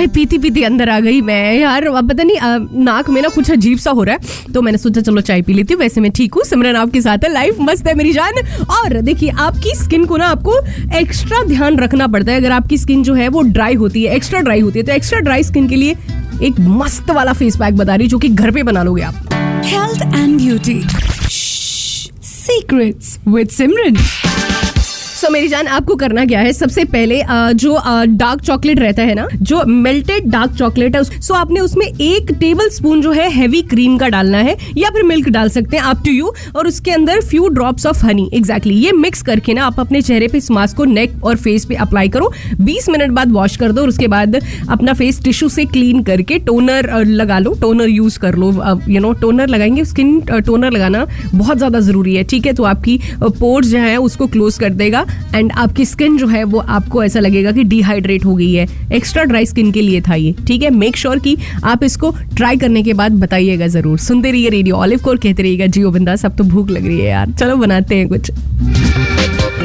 चाय पीती पीती अंदर आ गई मैं, यार, अब पता नहीं नाक में ना कुछ अजीब सा हो रहा है तो मैंने सोचा, चलो चाय पी लेती हूँ, वैसे मैं ठीक हूँ, सिमरन आपके साथ है लाइफ मस्त है मेरी जान और देखिए, आपकी स्किन को ना आपको एक्स्ट्रा ध्यान रखना पड़ता है, अगर आपकी स्किन जो है वो ड्राई होती है एक्स्ट्रा ड्राई होती है तो एक्स्ट्रा ड्राई स्किन के लिए एक मस्त वाला फेस पैक बता रही जो कि घर पे बना लोगे आप Health and beauty. Shh. Secrets with सो मेरी जान, आपको करना क्या है? सबसे पहले जो डार्क चॉकलेट रहता है ना, जो मेल्टेड डार्क चॉकलेट है सो आपने उसमें एक टेबल स्पून जो है हैवी क्रीम का डालना है, या फिर मिल्क डाल सकते हैं आप टू यू और उसके अंदर few drops of honey exactly ये मिक्स करके ना, आप अपने चेहरे पे इस मास्क को नेक और फेस पे अप्लाई करो 20 मिनट बाद वॉश कर दो, और उसके बाद अपना फेस टिश्यू से क्लीन करके टोनर लगा लो टोनर यूज़ कर लो यू नो टोनर लगाएँगे स्किन टोनर लगाना बहुत ज़्यादा ज़रूरी है, ठीक है? तो आपकी पोर्स जो है, उसको क्लोज कर देगा एंड आपकी स्किन जो है वो आपको ऐसा लगेगा कि डिहाइड्रेट हो गई है। एक्स्ट्रा ड्राई स्किन के लिए था ये, ठीक है? मेक श्योर कि आप इसको ट्राई करने के बाद बताइएगा ज़रूर। सुनते रहिए रेडियो ऑलिव कोर कहते रहिएगा जियो बिंदा सब तो भूख लग रही है यार। चलो, बनाते हैं कुछ।